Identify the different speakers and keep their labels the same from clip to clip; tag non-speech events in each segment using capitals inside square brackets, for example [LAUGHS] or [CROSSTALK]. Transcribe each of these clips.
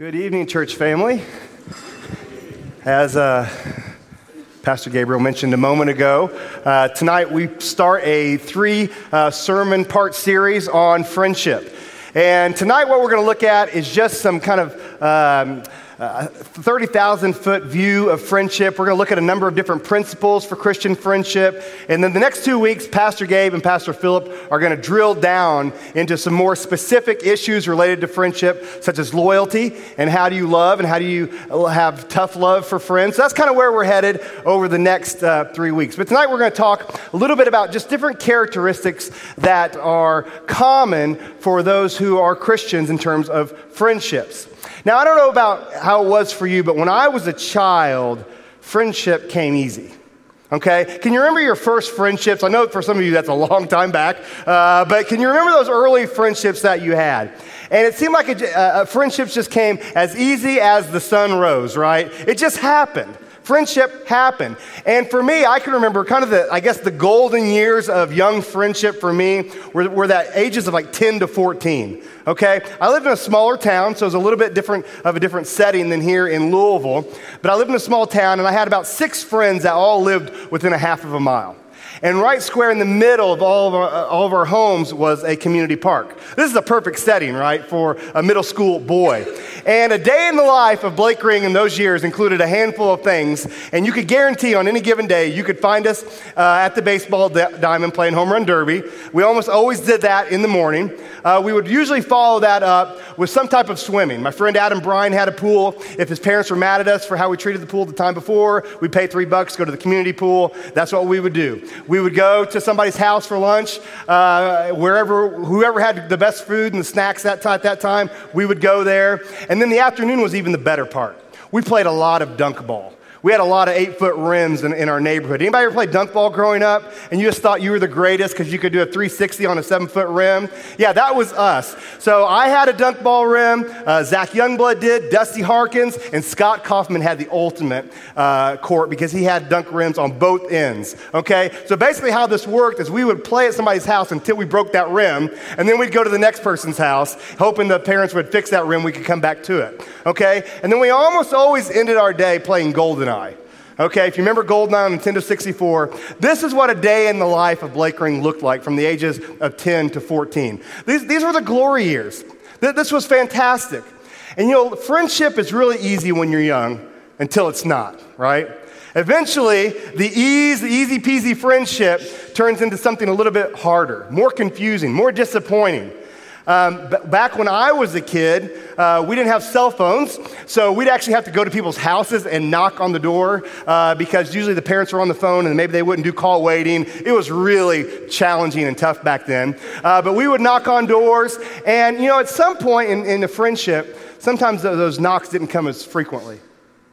Speaker 1: Good evening, church family. As uh, Pastor Gabriel mentioned a moment ago, uh, tonight we start a three uh, sermon part series on friendship. And tonight, what we're going to look at is just some kind of um, uh, 30,000 foot view of friendship. We're going to look at a number of different principles for Christian friendship. And then the next two weeks, Pastor Gabe and Pastor Philip are going to drill down into some more specific issues related to friendship, such as loyalty and how do you love and how do you have tough love for friends. So that's kind of where we're headed over the next uh, three weeks. But tonight we're going to talk a little bit about just different characteristics that are common for those who are Christians in terms of friendships. Now, I don't know about how it was for you, but when I was a child, friendship came easy. Okay? Can you remember your first friendships? I know for some of you that's a long time back, uh, but can you remember those early friendships that you had? And it seemed like a, uh, friendships just came as easy as the sun rose, right? It just happened. Friendship happened. And for me, I can remember kind of the, I guess, the golden years of young friendship for me were, were that ages of like 10 to 14. Okay? I lived in a smaller town, so it was a little bit different of a different setting than here in Louisville. But I lived in a small town, and I had about six friends that all lived within a half of a mile. And right square in the middle of all of, our, all of our homes was a community park. This is a perfect setting, right, for a middle school boy. And a day in the life of Blake Ring in those years included a handful of things. And you could guarantee on any given day, you could find us uh, at the baseball diamond playing home run derby. We almost always did that in the morning. Uh, we would usually follow that up with some type of swimming. My friend Adam Bryan had a pool. If his parents were mad at us for how we treated the pool the time before, we'd pay three bucks, go to the community pool. That's what we would do. We would go to somebody's house for lunch, uh, wherever, whoever had the best food and the snacks that at that time, we would go there. And then the afternoon was even the better part. We played a lot of dunk ball. We had a lot of eight foot rims in, in, our neighborhood. Anybody ever play dunk ball growing up and you just thought you were the greatest because you could do a 360 on a seven foot rim? Yeah, that was us. So I had a dunk ball rim. Uh, Zach Youngblood did, Dusty Harkins, and Scott Kaufman had the ultimate uh, court because he had dunk rims on both ends. Okay? So basically, how this worked is we would play at somebody's house until we broke that rim, and then we'd go to the next person's house, hoping the parents would fix that rim, we could come back to it. Okay? And then we almost always ended our day playing Golden GoldenEye. Okay, if you remember GoldenEye on Nintendo 64, this is what a day in the life of Blake Ring looked like from the ages of 10 to 14. These, these were the glory years. This was fantastic. And you know, friendship is really easy when you're young until it's not, right? Eventually, the ease, the easy peasy friendship turns into something a little bit harder, more confusing, more disappointing. Um, back when I was a kid, uh, we didn't have cell phones, so we'd actually have to go to people's houses and knock on the door uh, because usually the parents were on the phone and maybe they wouldn't do call waiting. It was really challenging and tough back then. Uh, but we would knock on doors, and you know, at some point in, in the friendship, sometimes those knocks didn't come as frequently.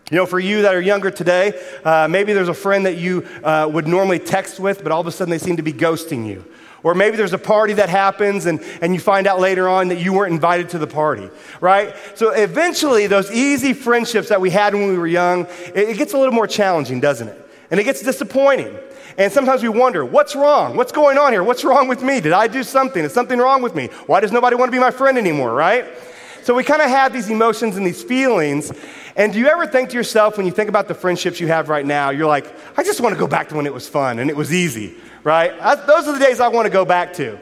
Speaker 1: You know, for you that are younger today, uh, maybe there's a friend that you uh, would normally text with, but all of a sudden they seem to be ghosting you. Or maybe there's a party that happens and, and you find out later on that you weren't invited to the party, right? So eventually, those easy friendships that we had when we were young, it, it gets a little more challenging, doesn't it? And it gets disappointing. And sometimes we wonder, what's wrong? What's going on here? What's wrong with me? Did I do something? Is something wrong with me? Why does nobody want to be my friend anymore, right? So we kind of have these emotions and these feelings. And do you ever think to yourself, when you think about the friendships you have right now, you're like, I just want to go back to when it was fun and it was easy, right? I, those are the days I want to go back to.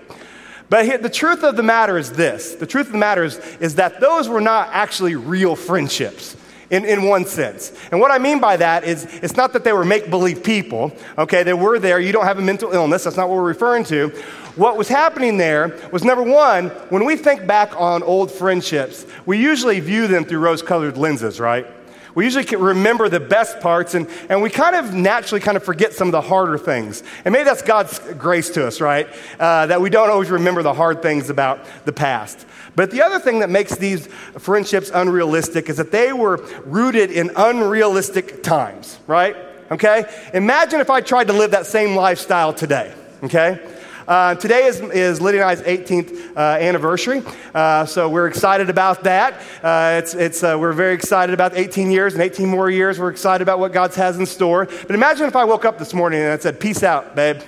Speaker 1: But here, the truth of the matter is this the truth of the matter is, is that those were not actually real friendships. In, in one sense. And what I mean by that is it's not that they were make believe people, okay? They were there. You don't have a mental illness. That's not what we're referring to. What was happening there was number one, when we think back on old friendships, we usually view them through rose colored lenses, right? We usually remember the best parts, and, and we kind of naturally kind of forget some of the harder things. And maybe that's God's grace to us, right? Uh, that we don't always remember the hard things about the past. But the other thing that makes these friendships unrealistic is that they were rooted in unrealistic times, right? Okay? Imagine if I tried to live that same lifestyle today, okay? Uh, today is, is Lydia and I's 18th uh, anniversary, uh, so we're excited about that. Uh, it's, it's, uh, we're very excited about 18 years and 18 more years. We're excited about what God has in store. But imagine if I woke up this morning and I said, Peace out, babe.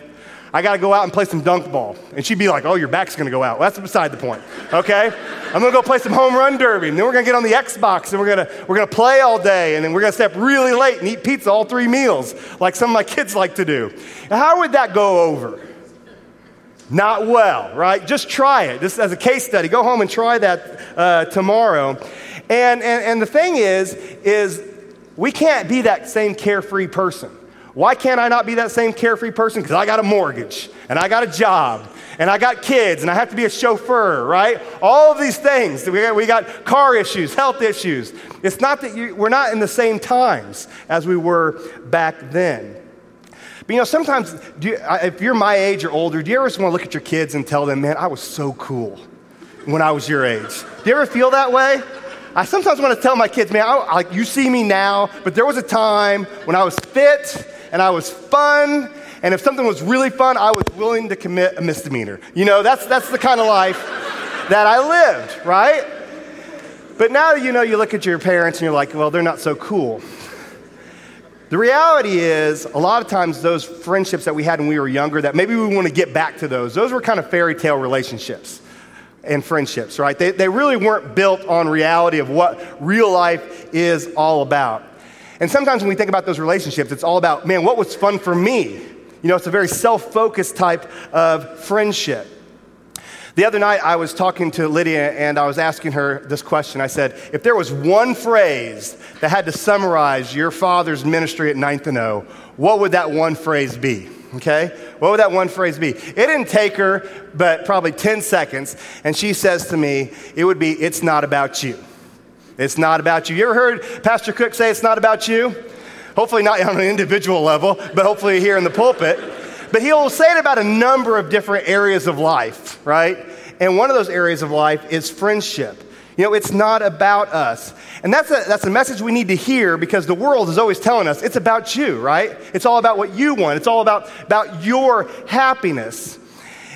Speaker 1: I got to go out and play some dunk ball. And she'd be like, oh, your back's going to go out. Well, that's beside the point, okay? [LAUGHS] I'm going to go play some home run derby. And then we're going to get on the Xbox and we're going to, we're to play all day. And then we're going to stay up really late and eat pizza all three meals, like some of my kids like to do. How would that go over? Not well, right? Just try it. Just as a case study. Go home and try that uh, tomorrow. And, and, and the thing is, is we can't be that same carefree person. Why can't I not be that same carefree person? Because I got a mortgage and I got a job and I got kids and I have to be a chauffeur, right? All of these things. We got, we got car issues, health issues. It's not that you, we're not in the same times as we were back then. But you know, sometimes you, if you're my age or older, do you ever just want to look at your kids and tell them, man, I was so cool when I was your age? Do you ever feel that way? I sometimes want to tell my kids, man, I, like you see me now, but there was a time when I was fit and I was fun, and if something was really fun, I was willing to commit a misdemeanor. You know, that's, that's the kind of life that I lived, right? But now, you know, you look at your parents and you're like, well, they're not so cool. The reality is, a lot of times, those friendships that we had when we were younger, that maybe we want to get back to those, those were kind of fairy tale relationships and friendships, right? They, they really weren't built on reality of what real life is all about. And sometimes when we think about those relationships, it's all about, man, what was fun for me? You know, it's a very self focused type of friendship. The other night, I was talking to Lydia and I was asking her this question. I said, if there was one phrase that had to summarize your father's ministry at Ninth and O, what would that one phrase be? Okay? What would that one phrase be? It didn't take her but probably 10 seconds, and she says to me, it would be, it's not about you. It's not about you. You ever heard Pastor Cook say it's not about you? Hopefully, not on an individual level, but hopefully here in the pulpit. But he'll say it about a number of different areas of life, right? And one of those areas of life is friendship. You know, it's not about us. And that's a, that's a message we need to hear because the world is always telling us it's about you, right? It's all about what you want, it's all about, about your happiness.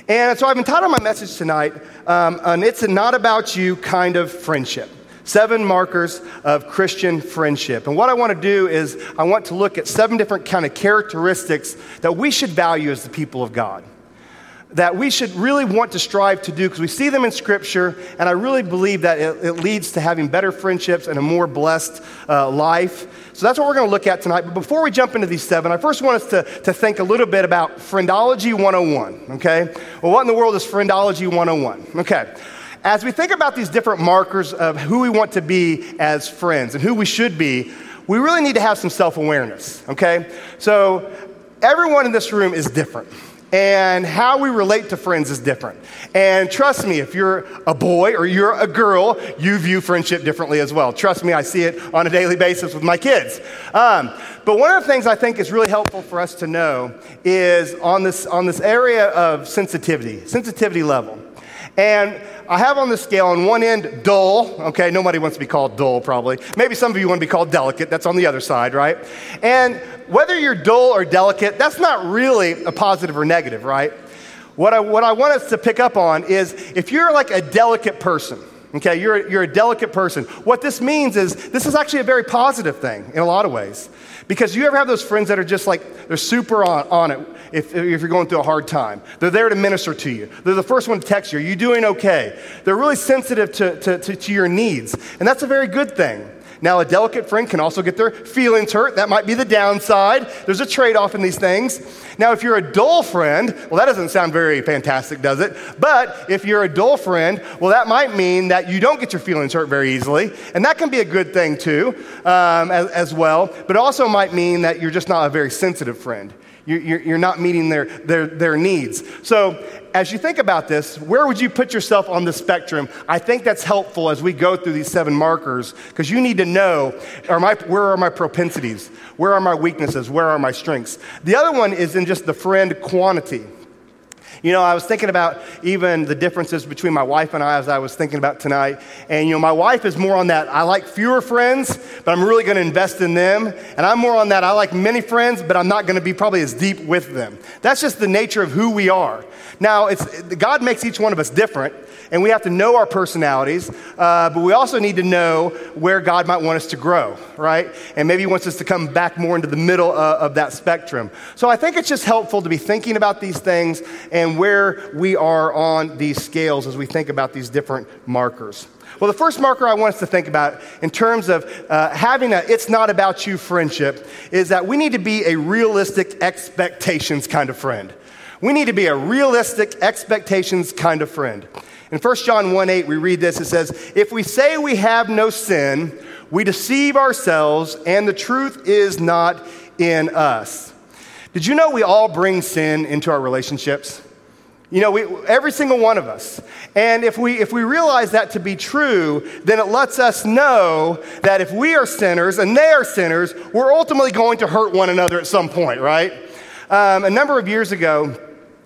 Speaker 1: And so I've entitled my message tonight, um, an It's a Not About You kind of friendship. Seven markers of Christian friendship. And what I want to do is I want to look at seven different kind of characteristics that we should value as the people of God. That we should really want to strive to do because we see them in Scripture, and I really believe that it, it leads to having better friendships and a more blessed uh, life. So that's what we're going to look at tonight. But before we jump into these seven, I first want us to, to think a little bit about Friendology 101, okay? Well, what in the world is Friendology 101? Okay. As we think about these different markers of who we want to be as friends and who we should be, we really need to have some self awareness, okay? So, everyone in this room is different. And how we relate to friends is different. And trust me, if you're a boy or you're a girl, you view friendship differently as well. Trust me, I see it on a daily basis with my kids. Um, but one of the things I think is really helpful for us to know is on this, on this area of sensitivity, sensitivity level. And I have on the scale on one end dull, okay, nobody wants to be called dull probably. Maybe some of you want to be called delicate, that's on the other side, right? And whether you're dull or delicate, that's not really a positive or negative, right? What I, what I want us to pick up on is if you're like a delicate person, okay, you're, you're a delicate person, what this means is this is actually a very positive thing in a lot of ways. Because you ever have those friends that are just like, they're super on, on it if, if you're going through a hard time. They're there to minister to you. They're the first one to text you. Are you doing okay? They're really sensitive to, to, to, to your needs. And that's a very good thing. Now, a delicate friend can also get their feelings hurt. That might be the downside. There's a trade off in these things. Now, if you're a dull friend, well, that doesn't sound very fantastic, does it? But if you're a dull friend, well, that might mean that you don't get your feelings hurt very easily. And that can be a good thing, too, um, as, as well. But it also might mean that you're just not a very sensitive friend. You're, you're, not meeting their, their, their needs. So, as you think about this, where would you put yourself on the spectrum? I think that's helpful as we go through these seven markers because you need to know are my, where are my propensities? Where are my weaknesses? Where are my strengths? The other one is in just the friend quantity. You know, I was thinking about even the differences between my wife and I as I was thinking about tonight. And, you know, my wife is more on that, I like fewer friends, but I'm really going to invest in them. And I'm more on that, I like many friends, but I'm not going to be probably as deep with them. That's just the nature of who we are. Now, it's, God makes each one of us different and we have to know our personalities, uh, but we also need to know where God might want us to grow, right? And maybe He wants us to come back more into the middle uh, of that spectrum. So I think it's just helpful to be thinking about these things and where we are on these scales as we think about these different markers. Well, the first marker I want us to think about in terms of uh, having a it's not about you friendship is that we need to be a realistic expectations kind of friend. We need to be a realistic expectations kind of friend. In 1 John 1 8, we read this. It says, If we say we have no sin, we deceive ourselves, and the truth is not in us. Did you know we all bring sin into our relationships? You know, we, every single one of us. And if we, if we realize that to be true, then it lets us know that if we are sinners and they are sinners, we're ultimately going to hurt one another at some point, right? Um, a number of years ago,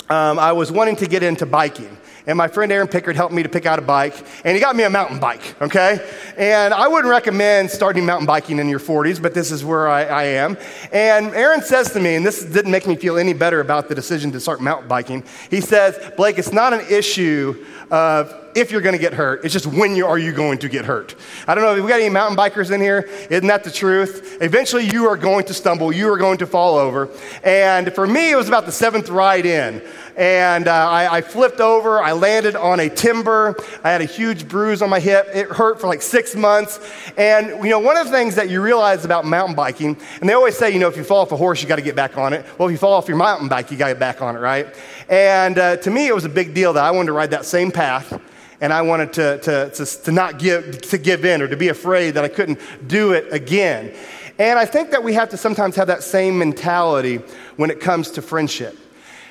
Speaker 1: um, I was wanting to get into biking and my friend Aaron Pickard helped me to pick out a bike, and he got me a mountain bike, okay? And I wouldn't recommend starting mountain biking in your 40s, but this is where I, I am. And Aaron says to me, and this didn't make me feel any better about the decision to start mountain biking, he says, Blake, it's not an issue of if you're going to get hurt. It's just when you are you going to get hurt. I don't know if we got any mountain bikers in here. Isn't that the truth? Eventually, you are going to stumble. You are going to fall over. And for me, it was about the seventh ride in and uh, I, I, flipped over. I landed on a timber. I had a huge bruise on my hip. It hurt for like six months. And, you know, one of the things that you realize about mountain biking, and they always say, you know, if you fall off a horse, you got to get back on it. Well, if you fall off your mountain bike, you got to get back on it, right? And uh, to me, it was a big deal that I wanted to ride that same path and I wanted to, to, to, to, not give, to give in or to be afraid that I couldn't do it again. And I think that we have to sometimes have that same mentality when it comes to friendship.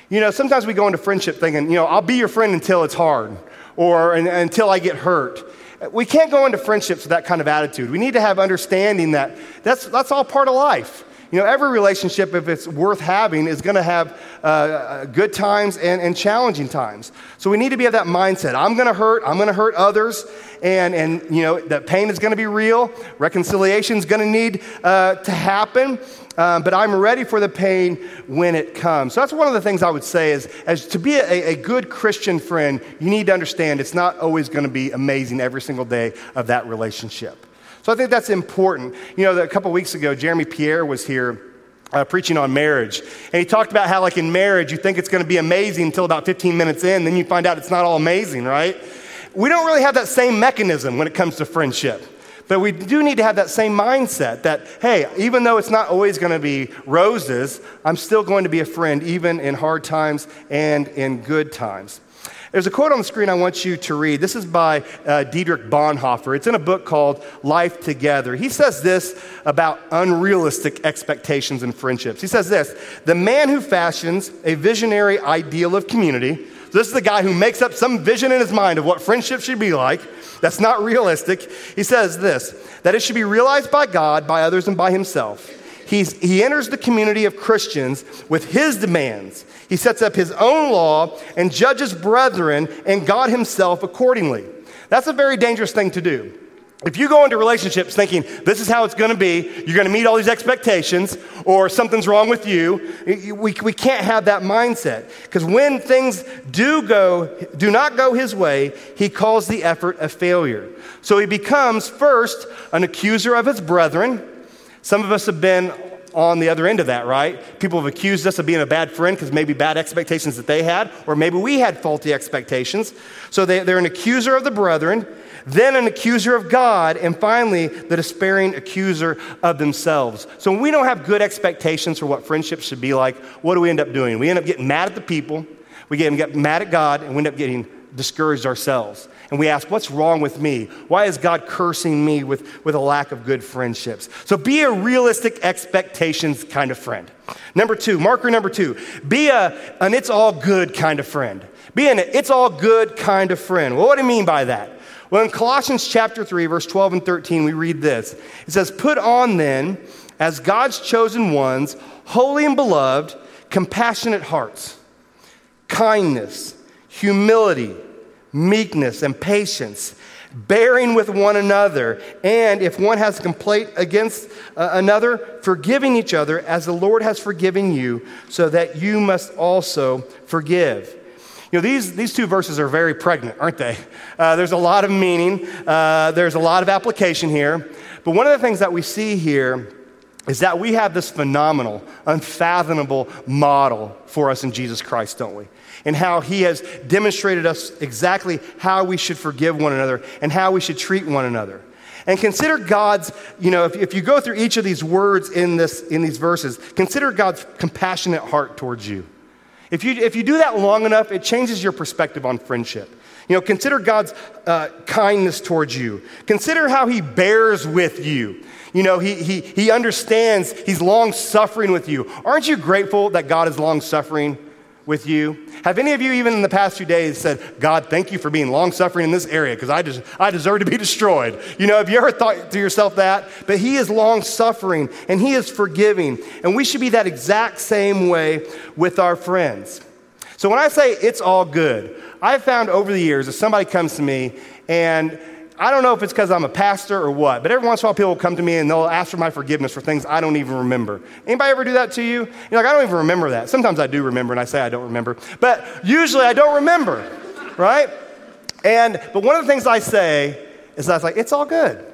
Speaker 1: You know, sometimes we go into friendship thinking, you know, I'll be your friend until it's hard or and, until I get hurt. We can't go into friendships with that kind of attitude. We need to have understanding that that's, that's all part of life. You know, every relationship, if it's worth having, is going to have uh, good times and, and challenging times. So we need to be of that mindset. I'm going to hurt. I'm going to hurt others. And, and, you know, that pain is going to be real. Reconciliation is going to need uh, to happen. Um, but I'm ready for the pain when it comes. So that's one of the things I would say is, as to be a, a good Christian friend, you need to understand it's not always going to be amazing every single day of that relationship. So I think that's important. You know, a couple weeks ago, Jeremy Pierre was here. Uh, preaching on marriage. And he talked about how, like in marriage, you think it's going to be amazing until about 15 minutes in, then you find out it's not all amazing, right? We don't really have that same mechanism when it comes to friendship. But we do need to have that same mindset that, hey, even though it's not always going to be roses, I'm still going to be a friend, even in hard times and in good times. There's a quote on the screen I want you to read. This is by uh, Dietrich Bonhoeffer. It's in a book called Life Together. He says this about unrealistic expectations and friendships. He says this The man who fashions a visionary ideal of community, this is the guy who makes up some vision in his mind of what friendship should be like. That's not realistic. He says this that it should be realized by God, by others, and by himself. He's, he enters the community of Christians with his demands. He sets up his own law and judges brethren and God himself accordingly. That's a very dangerous thing to do. If you go into relationships thinking this is how it's going to be, you're going to meet all these expectations, or something's wrong with you, we, we can't have that mindset. Because when things do go, do not go his way, he calls the effort a failure. So he becomes first an accuser of his brethren, some of us have been on the other end of that, right? People have accused us of being a bad friend because maybe bad expectations that they had, or maybe we had faulty expectations. So they, they're an accuser of the brethren, then an accuser of God, and finally, the despairing accuser of themselves. So when we don't have good expectations for what friendship should be like, what do we end up doing? We end up getting mad at the people, we get mad at God, and we end up getting discouraged ourselves and we ask, What's wrong with me? Why is God cursing me with, with a lack of good friendships? So be a realistic expectations kind of friend. Number two, marker number two, be a, an it's all good kind of friend. Be an it's all good kind of friend. Well, what do you mean by that? Well, in Colossians chapter 3, verse 12 and 13, we read this. It says, Put on then, as God's chosen ones, holy and beloved, compassionate hearts kindness, humility, meekness, and patience, bearing with one another, and if one has a complaint against uh, another, forgiving each other as the Lord has forgiven you, so that you must also forgive. You know, these, these two verses are very pregnant, aren't they? Uh, there's a lot of meaning, uh, there's a lot of application here. But one of the things that we see here is that we have this phenomenal, unfathomable model for us in Jesus Christ, don't we? And how he has demonstrated us exactly how we should forgive one another and how we should treat one another. And consider God's, you know, if, if you go through each of these words in, this, in these verses, consider God's compassionate heart towards you. If you, if you do that long enough, it changes your perspective on friendship. You know, consider God's uh, kindness towards you. Consider how he bears with you. You know, he, he, he understands, he's long suffering with you. Aren't you grateful that God is long suffering with you? Have any of you, even in the past few days, said, God, thank you for being long suffering in this area because I, des- I deserve to be [LAUGHS] destroyed? You know, have you ever thought to yourself that? But He is long suffering and He is forgiving. And we should be that exact same way with our friends. So when I say it's all good, I've found over the years if somebody comes to me and I don't know if it's because I'm a pastor or what, but every once in a while people will come to me and they'll ask for my forgiveness for things I don't even remember. Anybody ever do that to you? You're like, I don't even remember that. Sometimes I do remember and I say I don't remember, but usually I don't remember, right? And, but one of the things I say is I was like, it's all good.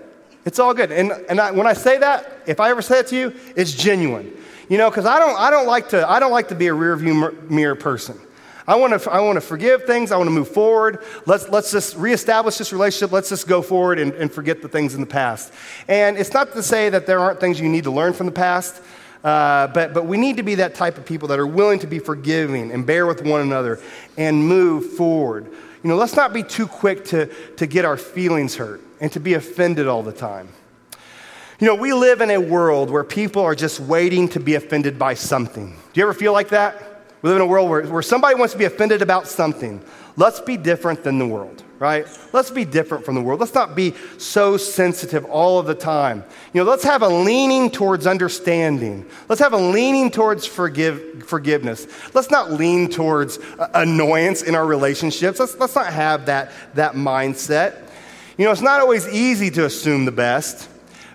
Speaker 1: It's all good. And, and I, when I say that, if I ever say it to you, it's genuine. You know, because I don't, I, don't like to, I don't like to be a rearview mirror person. I want to I want to forgive things. I want to move forward. Let's, let's just reestablish this relationship. Let's just go forward and, and forget the things in the past. And it's not to say that there aren't things you need to learn from the past, uh, but, but we need to be that type of people that are willing to be forgiving and bear with one another and move forward. You know, let's not be too quick to, to get our feelings hurt and to be offended all the time. You know, we live in a world where people are just waiting to be offended by something. Do you ever feel like that? We live in a world where, where somebody wants to be offended about something. Let's be different than the world, right? Let's be different from the world. Let's not be so sensitive all of the time. You know, let's have a leaning towards understanding. Let's have a leaning towards forgive, forgiveness. Let's not lean towards uh, annoyance in our relationships. Let's, let's not have that, that mindset. You know, it's not always easy to assume the best.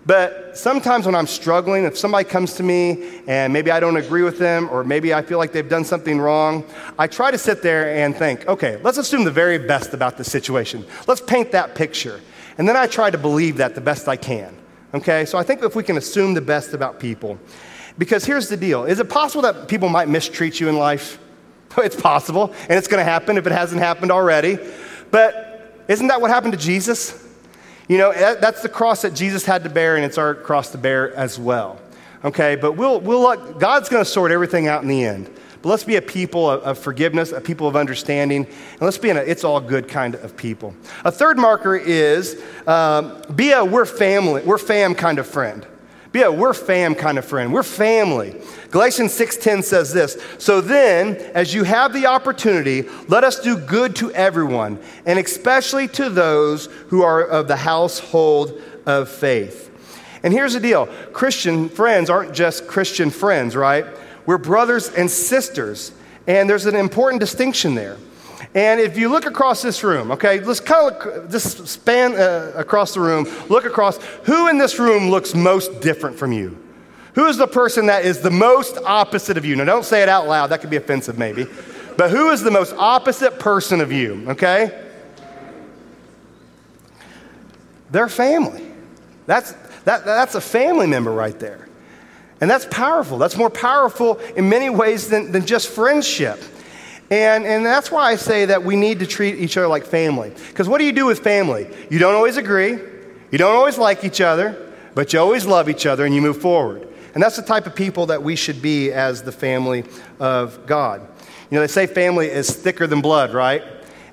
Speaker 1: But sometimes when I'm struggling, if somebody comes to me and maybe I don't agree with them or maybe I feel like they've done something wrong, I try to sit there and think, okay, let's assume the very best about the situation. Let's paint that picture. And then I try to believe that the best I can. Okay? So I think if we can assume the best about people. Because here's the deal is it possible that people might mistreat you in life? [LAUGHS] It's possible, and it's going to happen if it hasn't happened already. But isn't that what happened to Jesus? You know, that's the cross that Jesus had to bear, and it's our cross to bear as well. Okay, but we'll, we'll let, God's going to sort everything out in the end. But let's be a people of, of forgiveness, a people of understanding, and let's be an it's all good kind of people. A third marker is um, be a we're family, we're fam kind of friend. Be a we're fam kind of friend. We're family. Galatians 6:10 says this, "So then, as you have the opportunity, let us do good to everyone, and especially to those who are of the household of faith." And here's the deal. Christian friends aren't just Christian friends, right? We're brothers and sisters, and there's an important distinction there. And if you look across this room, okay, let's kind of look, just span uh, across the room, look across. Who in this room looks most different from you? Who is the person that is the most opposite of you? Now, don't say it out loud, that could be offensive maybe. But who is the most opposite person of you, okay? Their family. That's, that, that's a family member right there. And that's powerful. That's more powerful in many ways than, than just friendship. And, and that's why I say that we need to treat each other like family. Because what do you do with family? You don't always agree, you don't always like each other, but you always love each other and you move forward. And that's the type of people that we should be as the family of God. You know, they say family is thicker than blood, right?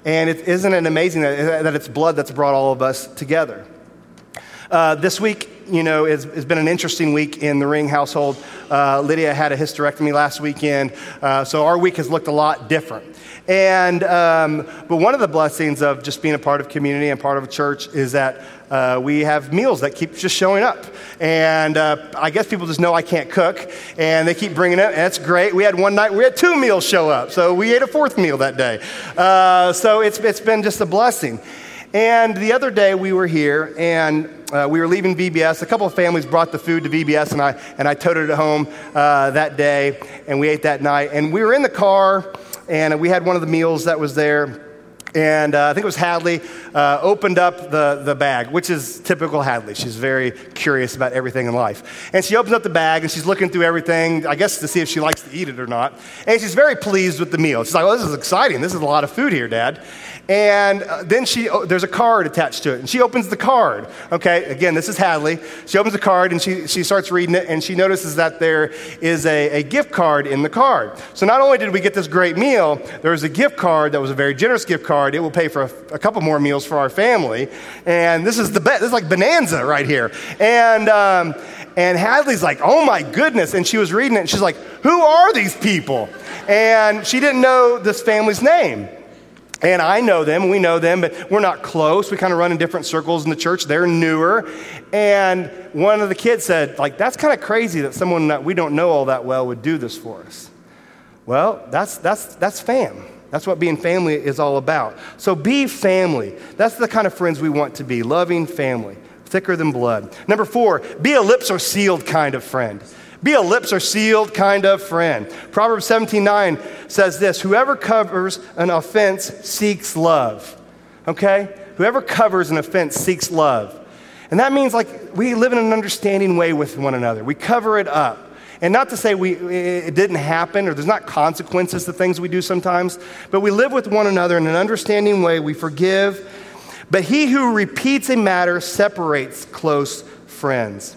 Speaker 1: And isn't it amazing that, that it's blood that's brought all of us together? Uh, this week, you know, it's, it's been an interesting week in the Ring household. Uh, Lydia had a hysterectomy last weekend, uh, so our week has looked a lot different. And, um, but one of the blessings of just being a part of community and part of a church is that uh, we have meals that keep just showing up. And uh, I guess people just know I can't cook, and they keep bringing it. And that's great. We had one night, we had two meals show up. So we ate a fourth meal that day. Uh, so it's, it's been just a blessing. And the other day we were here, and uh, we were leaving VBS. A couple of families brought the food to VBS, and I, and I toted it home uh, that day, and we ate that night. And we were in the car and we had one of the meals that was there. And uh, I think it was Hadley, uh, opened up the, the bag, which is typical Hadley. She's very curious about everything in life. And she opens up the bag and she's looking through everything, I guess to see if she likes to eat it or not. And she's very pleased with the meal. She's like, well, this is exciting. This is a lot of food here, Dad. And uh, then she, oh, there's a card attached to it. And she opens the card. Okay, again, this is Hadley. She opens the card and she, she starts reading it and she notices that there is a, a gift card in the card. So not only did we get this great meal, there was a gift card that was a very generous gift card. It will pay for a, a couple more meals for our family. And this is the best. This is like bonanza right here. And, um, and Hadley's like, oh my goodness. And she was reading it and she's like, who are these people? And she didn't know this family's name. And I know them, we know them, but we're not close. We kind of run in different circles in the church. They're newer. And one of the kids said, like, that's kind of crazy that someone that we don't know all that well would do this for us. Well, that's, that's, that's fam. That's what being family is all about. So be family. That's the kind of friends we want to be loving family, thicker than blood. Number four, be a lips are sealed kind of friend. Be a lips are sealed kind of friend. Proverbs 17:9 says this, whoever covers an offense seeks love. Okay? Whoever covers an offense seeks love. And that means like we live in an understanding way with one another. We cover it up. And not to say we, it didn't happen or there's not consequences to things we do sometimes, but we live with one another in an understanding way. We forgive. But he who repeats a matter separates close friends.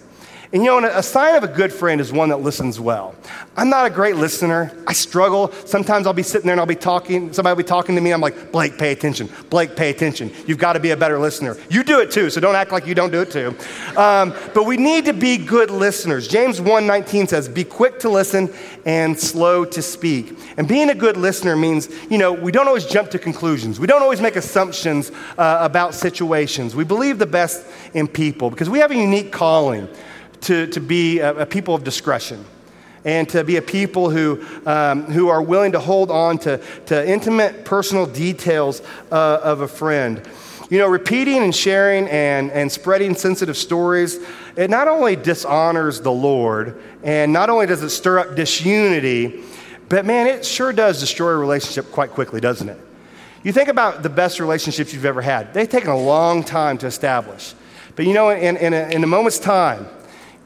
Speaker 1: And you know, a sign of a good friend is one that listens well. I'm not a great listener. I struggle. Sometimes I'll be sitting there and I'll be talking, somebody will be talking to me. I'm like, Blake, pay attention. Blake, pay attention. You've got to be a better listener. You do it too, so don't act like you don't do it too. Um, but we need to be good listeners. James 1:19 says, be quick to listen and slow to speak. And being a good listener means, you know, we don't always jump to conclusions. We don't always make assumptions uh, about situations. We believe the best in people because we have a unique calling to, to be a, a people of discretion and to be a people who, um, who are willing to hold on to, to intimate personal details uh, of a friend. You know, repeating and sharing and, and spreading sensitive stories, it not only dishonors the Lord, and not only does it stir up disunity, but man, it sure does destroy a relationship quite quickly, doesn't it? You think about the best relationships you've ever had, they've taken a long time to establish. But you know, in, in, a, in a moment's time,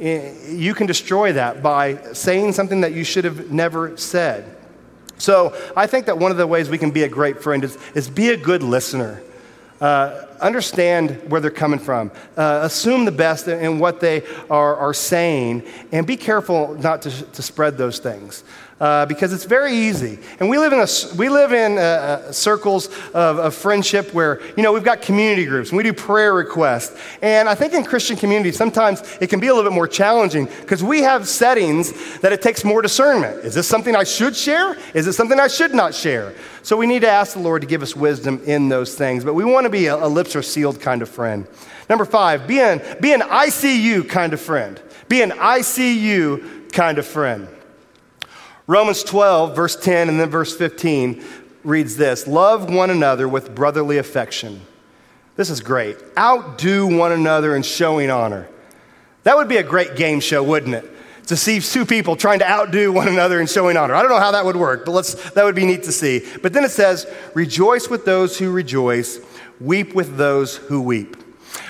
Speaker 1: you can destroy that by saying something that you should have never said. So I think that one of the ways we can be a great friend is, is be a good listener. Uh, understand where they're coming from. Uh, assume the best in what they are, are saying, and be careful not to, to spread those things uh, because it's very easy. And we live in, a, we live in uh, uh, circles of, of, friendship where, you know, we've got community groups and we do prayer requests. And I think in Christian communities, sometimes it can be a little bit more challenging because we have settings that it takes more discernment. Is this something I should share? Is it something I should not share? So we need to ask the Lord to give us wisdom in those things. But we want to be a, a lips are sealed kind of friend. Number five, be an, be an ICU kind of friend. Be an ICU kind of friend. Romans 12, verse 10, and then verse 15 reads this Love one another with brotherly affection. This is great. Outdo one another in showing honor. That would be a great game show, wouldn't it? To see two people trying to outdo one another in showing honor. I don't know how that would work, but let's, that would be neat to see. But then it says, Rejoice with those who rejoice, weep with those who weep.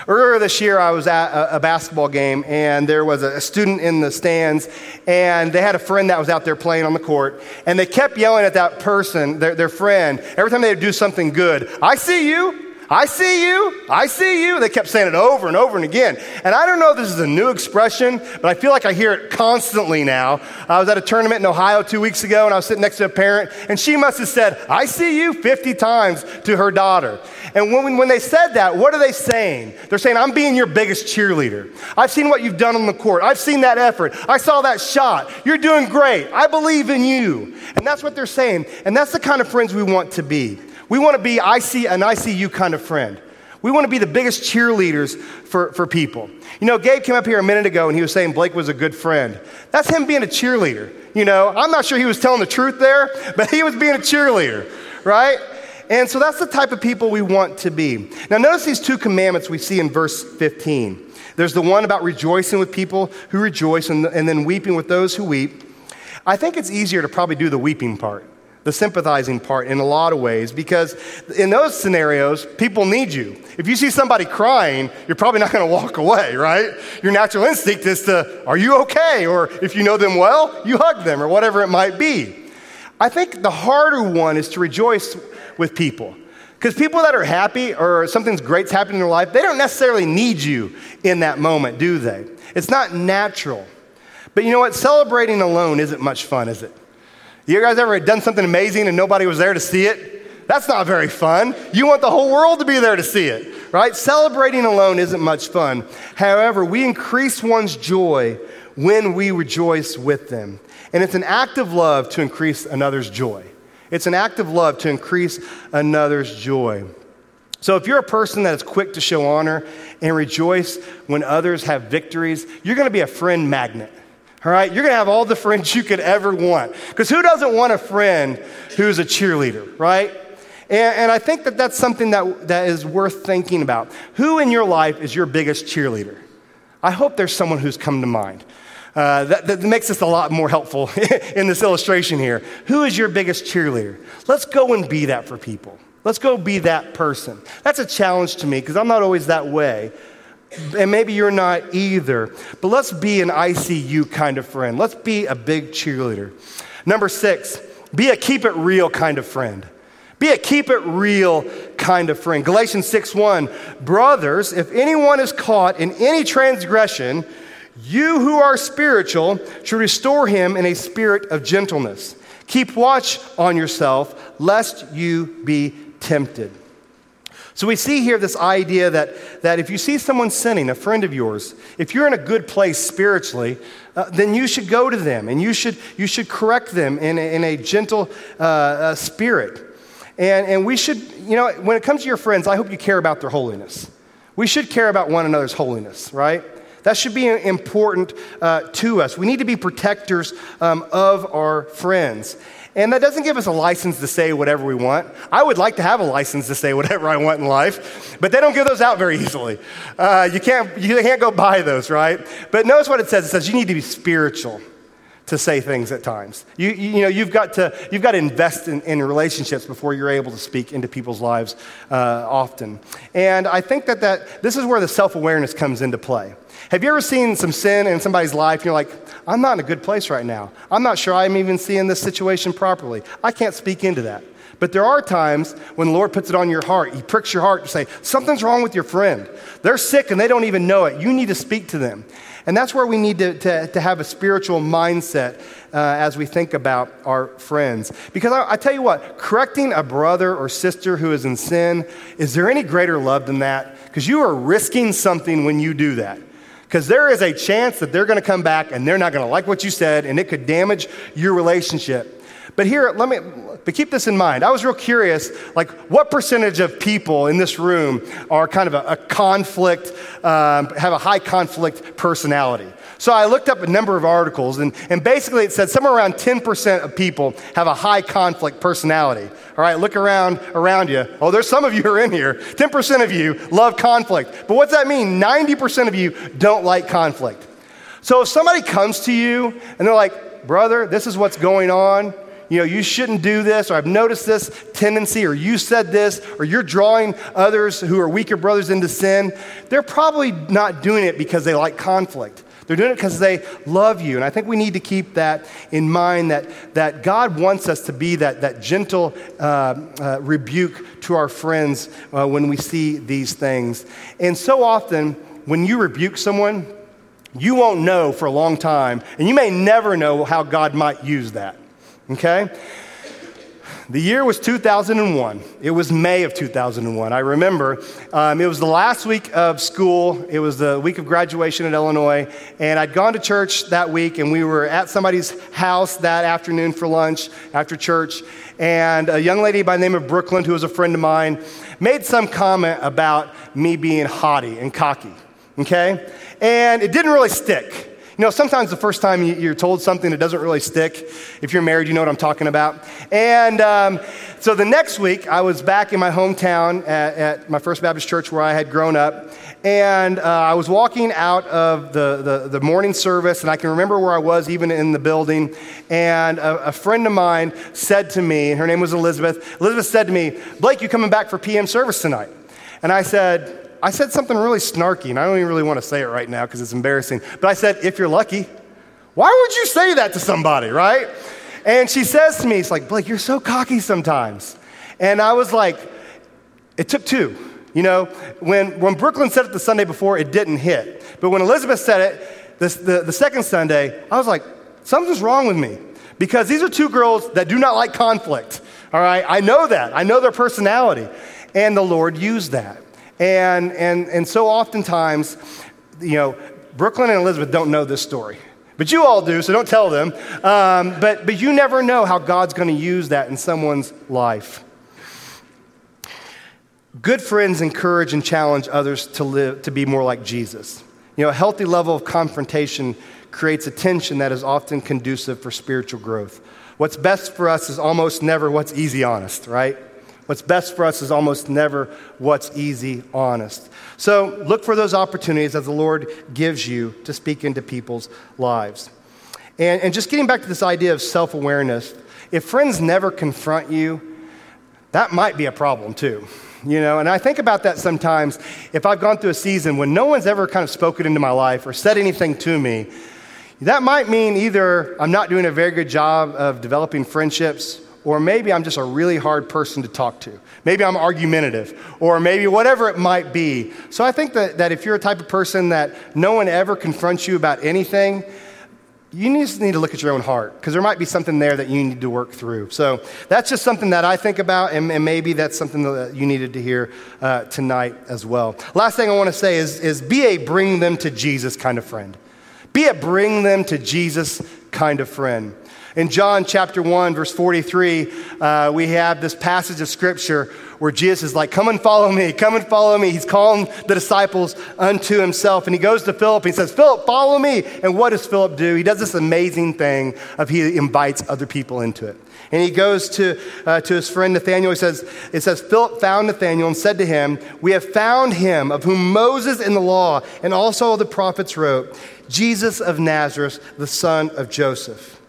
Speaker 1: Earlier this year, I was at a basketball game, and there was a student in the stands, and they had a friend that was out there playing on the court, and they kept yelling at that person, their, their friend, every time they would do something good I see you. I see you, I see you. They kept saying it over and over and again. And I don't know if this is a new expression, but I feel like I hear it constantly now. I was at a tournament in Ohio two weeks ago, and I was sitting next to a parent, and she must have said, I see you 50 times to her daughter. And when, when they said that, what are they saying? They're saying, I'm being your biggest cheerleader. I've seen what you've done on the court. I've seen that effort. I saw that shot. You're doing great. I believe in you. And that's what they're saying. And that's the kind of friends we want to be. We want to be I see, an I see you kind of friend. We want to be the biggest cheerleaders for, for people. You know, Gabe came up here a minute ago and he was saying Blake was a good friend. That's him being a cheerleader. You know, I'm not sure he was telling the truth there, [LAUGHS] but he was being a cheerleader, right? And so that's the type of people we want to be. Now, notice these two commandments we see in verse 15. There's the one about rejoicing with people who rejoice and, and then weeping with those who weep. I think it's easier to probably do the weeping part, the sympathizing part in a lot of ways, because in those scenarios, people need you. If you see somebody crying, you're probably not going to walk away, right? Your natural instinct is to, are you okay? Or if you know them well, you hug them or whatever it might be. I think the harder one is to rejoice with people. Because people that are happy or something's great's happening in their life, they don't necessarily need you in that moment, do they? It's not natural. But you know what? Celebrating alone isn't much fun, is it? You guys ever done something amazing and nobody was there to see it? That's not very fun. You want the whole world to be there to see it, right? Celebrating alone isn't much fun. However, we increase one's joy when we rejoice with them. And it's an act of love to increase another's joy. It's an act of love to increase another's joy. So if you're a person that is quick to show honor and rejoice when others have victories, you're going to be a friend magnet. All right? You're to have all the friends you could ever want. Because who doesn't want a friend who's a cheerleader, right? And, and, I think that that's something that, that is worth thinking about. Who in your life is your biggest cheerleader? I hope there's someone who's come to mind. Uh, that, that, makes this a lot more helpful [LAUGHS] in this illustration here. Who is your biggest cheerleader? Let's go and be that for people. Let's go be that person. That's a challenge to me because I'm not always that way. And maybe you're not either. But let's be an ICU kind of friend. Let's be a big cheerleader. Number six, be a keep it real kind of friend. Be a keep it real kind of friend. Galatians 6 1, brothers, if anyone is caught in any transgression, you who are spiritual should restore him in a spirit of gentleness. Keep watch on yourself, lest you be tempted. So we see here this idea that, that if you see someone sinning, a friend of yours, if you're in a good place spiritually, uh, then you should go to them and you should, you should correct them in a, in a gentle uh, uh, spirit. And, and we should, you know, when it comes to your friends, I hope you care about their holiness. We should care about one another's holiness, right? That should be important uh, to us. We need to be protectors um, of our friends. And that doesn't give us a license to say whatever we want. I would like to have a license to say whatever I want in life, but they don't give those out very easily. Uh, you, can't, you can't go buy those, right? But notice what it says it says you need to be spiritual to say things at times. You, you, know, you've got to, you've got to invest in, in relationships before you're able to speak into people's lives uh, often. And I think that, that this is where the self awareness comes into play. Have you ever seen some sin in somebody's life and you're like, I'm not in a good place right now. I'm not sure I'm even seeing this situation properly. I can't speak into that. But there are times when the Lord puts it on your heart. He pricks your heart to say, Something's wrong with your friend. They're sick and they don't even know it. You need to speak to them. And that's where we need to, to, to have a spiritual mindset uh, as we think about our friends. Because I, I tell you what, correcting a brother or sister who is in sin, is there any greater love than that? Because you are risking something when you do that. Because there is a chance that they're going to come back and they're not going to like what you said and it could damage your relationship. But here, let me, but keep this in mind. I was real curious, like, what percentage of people in this room are kind of a, a conflict, um, have a high conflict personality? So I looked up a number of articles, and, and basically it said somewhere around 10% of people have a high conflict personality. All right, look around around you. Oh, there's some of you who are in here. 10% of you love conflict. But what's that mean? 90% of you don't like conflict. So if somebody comes to you and they're like, brother, this is what's going on, you know, you shouldn't do this, or I've noticed this tendency, or you said this, or you're drawing others who are weaker brothers into sin, they're probably not doing it because they like conflict. They're doing it because they love you. And I think we need to keep that in mind that, that God wants us to be that, that gentle uh, uh, rebuke to our friends uh, when we see these things. And so often, when you rebuke someone, you won't know for a long time, and you may never know how God might use that. Okay? The year was 2001. It was May of 2001. I remember um, it was the last week of school. It was the week of graduation at Illinois. And I'd gone to church that week, and we were at somebody's house that afternoon for lunch after church. And a young lady by the name of Brooklyn, who was a friend of mine, made some comment about me being haughty and cocky. Okay? And it didn't really stick. You know, sometimes the first time you're told something that doesn't really stick, if you're married, you know what I'm talking about. And um, so the next week, I was back in my hometown at, at, my First Baptist church where I had grown up. And uh, I was walking out of the, the, the, morning service, and I can remember where I was even in the building. And a, a friend of mine said to me, her name was Elizabeth, Elizabeth said to me, Blake, you coming back for PM service tonight? And I said, I said something really snarky, and I don't even really want to say it right now because it's embarrassing. But I said, if you're lucky, why would you say that to somebody, right? And she says to me, it's like, Blake, you're so cocky sometimes. And I was like, it took two. You know, when, when Brooklyn said it the Sunday before, it didn't hit. But when Elizabeth said it this, the, the second Sunday, I was like, something's wrong with me. Because these are two girls that do not like conflict. All right, I know that. I know their personality. And the Lord used that. And, and, and so oftentimes, you know, Brooklyn and Elizabeth don't know this story. But you all do, so don't tell them. Um, but, but you never know how God's going to use that in someone's life. Good friends encourage and challenge others to live to be more like Jesus. You know, a healthy level of confrontation creates a tension that is often conducive for spiritual growth. What's best for us is almost never what's easy honest, right? What's best for us is almost never what's easy, honest. So look for those opportunities that the Lord gives you to speak into people's lives. And, and just getting back to this idea of self awareness, if friends never confront you, that might be a problem too. You know, and I think about that sometimes. If I've gone through a season when no one's ever kind of spoken into my life or said anything to me, that might mean either I'm not doing a very good job of developing friendships or maybe I'm just a really hard person to talk to. Maybe I'm argumentative, or maybe whatever it might be. So I think that, that if you're a type of person that no one ever confronts you about anything, you just need to look at your own heart because there might be something there that you need to work through. So that's just something that I think about, and, and maybe that's something that you needed to hear uh, tonight as well. Last thing I want to say is, is be a bring them to Jesus kind of friend. Be a bring them to Jesus kind of friend. In John chapter 1, verse 43, uh, we have this passage of scripture where Jesus is like, Come and follow me, come and follow me. He's calling the disciples unto himself. And he goes to Philip and he says, Philip, follow me. And what does Philip do? He does this amazing thing of he invites other people into it. And he goes to, uh, to his friend Nathanael. He says, It says, Philip found Nathanael and said to him, We have found him of whom Moses in the law and also the prophets wrote, Jesus of Nazareth, the son of Joseph.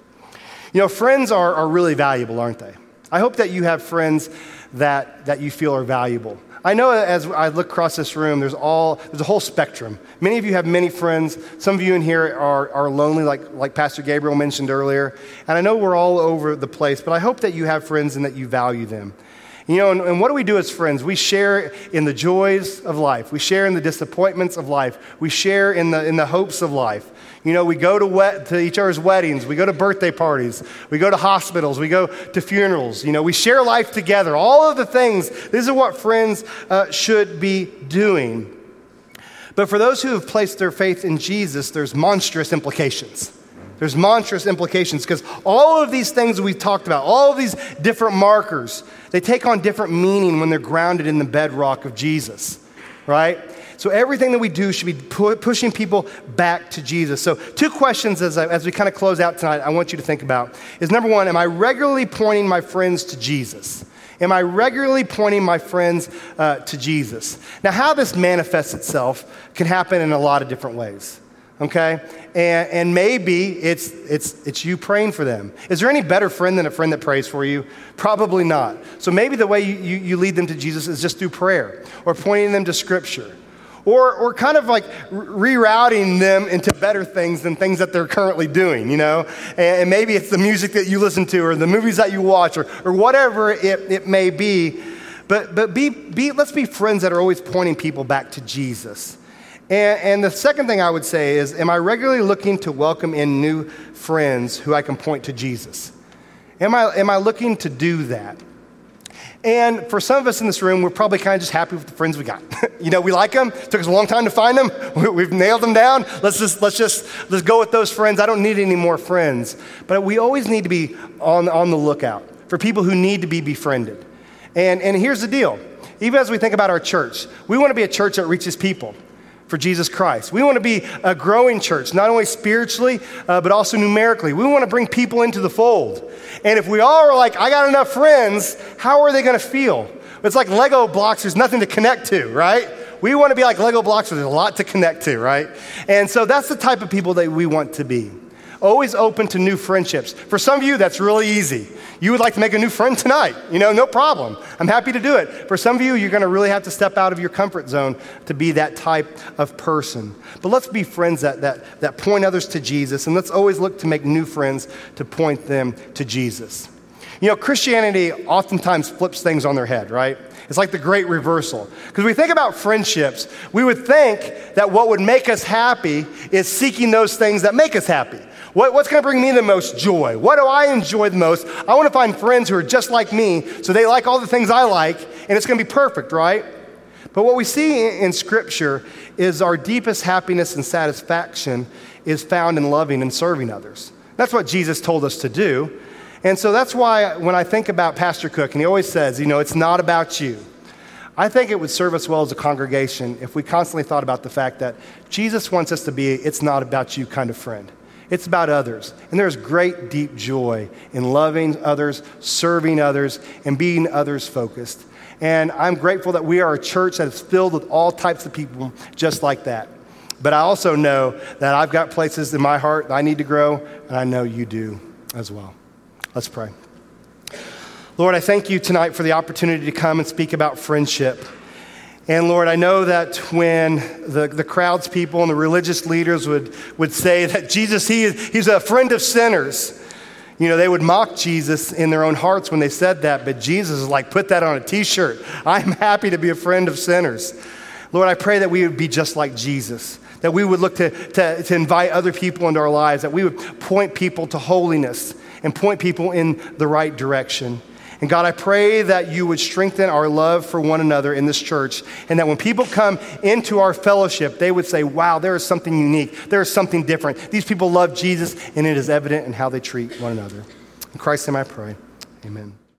Speaker 1: You know, friends are, are really valuable, aren't they? I hope that you have friends that, that you feel are valuable. I know as I look across this room, there's, all, there's a whole spectrum. Many of you have many friends. Some of you in here are, are lonely, like, like Pastor Gabriel mentioned earlier. And I know we're all over the place, but I hope that you have friends and that you value them. You know, and, and, what do we do as friends? We share in the joys of life. We share in the disappointments of life. We share in the, in the hopes of life. You know, we go to, to each other's weddings. We go to birthday parties. We go to hospitals. We go to funerals. You know, we share life together. All of the things, these are what friends uh, should be doing. But for those who have placed their faith in Jesus, there's monstrous implications. There's monstrous implications because all of these things we've talked about, all of these different markers, they take on different meaning when they're grounded in the bedrock of Jesus, right? So everything that we do should be pu- pushing people back to Jesus. So, two questions as, I, as we kind of close out tonight, I want you to think about is number one, am I regularly pointing my friends to Jesus? Am I regularly pointing my friends uh, to Jesus? Now, how this manifests itself can happen in a lot of different ways okay? And, and maybe it's, it's, it's you praying for them. Is there any better friend than a friend that prays for you? Probably not. So maybe the way you, you, you lead them to Jesus is just through prayer or pointing them to Scripture. Or, or kind of like rerouting them into better things than things that they're currently doing, you know? And, maybe it's the music that you listen to or the movies that you watch or, or whatever it, it may be. But, but be, be, let's be friends that are always pointing people back to Jesus. And, and the second thing I would say is Am I regularly looking to welcome in new friends who I can point to Jesus? Am I, am I looking to do that? And for some of us in this room, we're probably kind of just happy with the friends we got. [LAUGHS] you know, we like them. It took us a long time to find them. [LAUGHS] We've nailed them down. Let's just, let's just, let's go with those friends. I don't need any more friends. But we always need to be on, on the lookout for people who need to be befriended. And, and here's the deal. Even as we think about our church, we want to be a church that reaches people for Jesus Christ. We want to be a growing church, not only spiritually, uh, but also numerically. We want to bring people into the fold. And if we all are like, I got enough friends, how are they going to feel? It's like Lego blocks, there's nothing to connect to, right? We want to be like Lego blocks, there's a lot to connect to, right? And so that's the type of people that we want to be always open to new friendships. For some of you, that's really easy. You would like to make a new friend tonight, you know, no problem. I'm happy to do it. For some of you, you're going to really have to step out of your comfort zone to be that type of person. But let's be friends that, that, that point others to Jesus, and let's always look to make new friends to point them to Jesus. You know, Christianity oftentimes flips things on their head, right? It's like the great reversal. Because we think about friendships, we would think that what would make us happy is seeking those things that make us happy. What, what's going to bring me the most joy? What do I enjoy the most? I want to find friends who are just like me, so they like all the things I like, and it's going to be perfect, right? But what we see in, Scripture is our deepest happiness and satisfaction is found in loving and serving others. That's what Jesus told us to do. And so that's why when I think about Pastor Cook, and he always says, you know, it's not about you. I think it would serve us well as a congregation if we constantly thought about the fact that Jesus wants us to be it's not about you kind of friend. It's about others. And there's great, deep joy in loving others, serving others, and being others focused. And I'm grateful that we are a church that is filled with all types of people just like that. But I also know that I've got places in my heart that I need to grow, and I know you do as well. Let's pray. Lord, I thank you tonight for the opportunity to come and speak about friendship. And Lord, I know that when the, the crowds people and the religious leaders would, would say that Jesus, he is, he's a friend of sinners, you know, they would mock Jesus in their own hearts when they said that, but Jesus is like, put that on a t shirt. [LAUGHS] I'm happy to be a friend of sinners. Lord, I pray that we would be just like Jesus, that we would look to, to, to invite other people into our lives, that we would point people to holiness and point people in the right direction. And God, I pray that you would strengthen our love for one another in this church, and that when people come into our fellowship, they would say, Wow, there is something unique. There is something different. These people love Jesus, and it is evident in how they treat one another. In Christ's name I pray. Amen.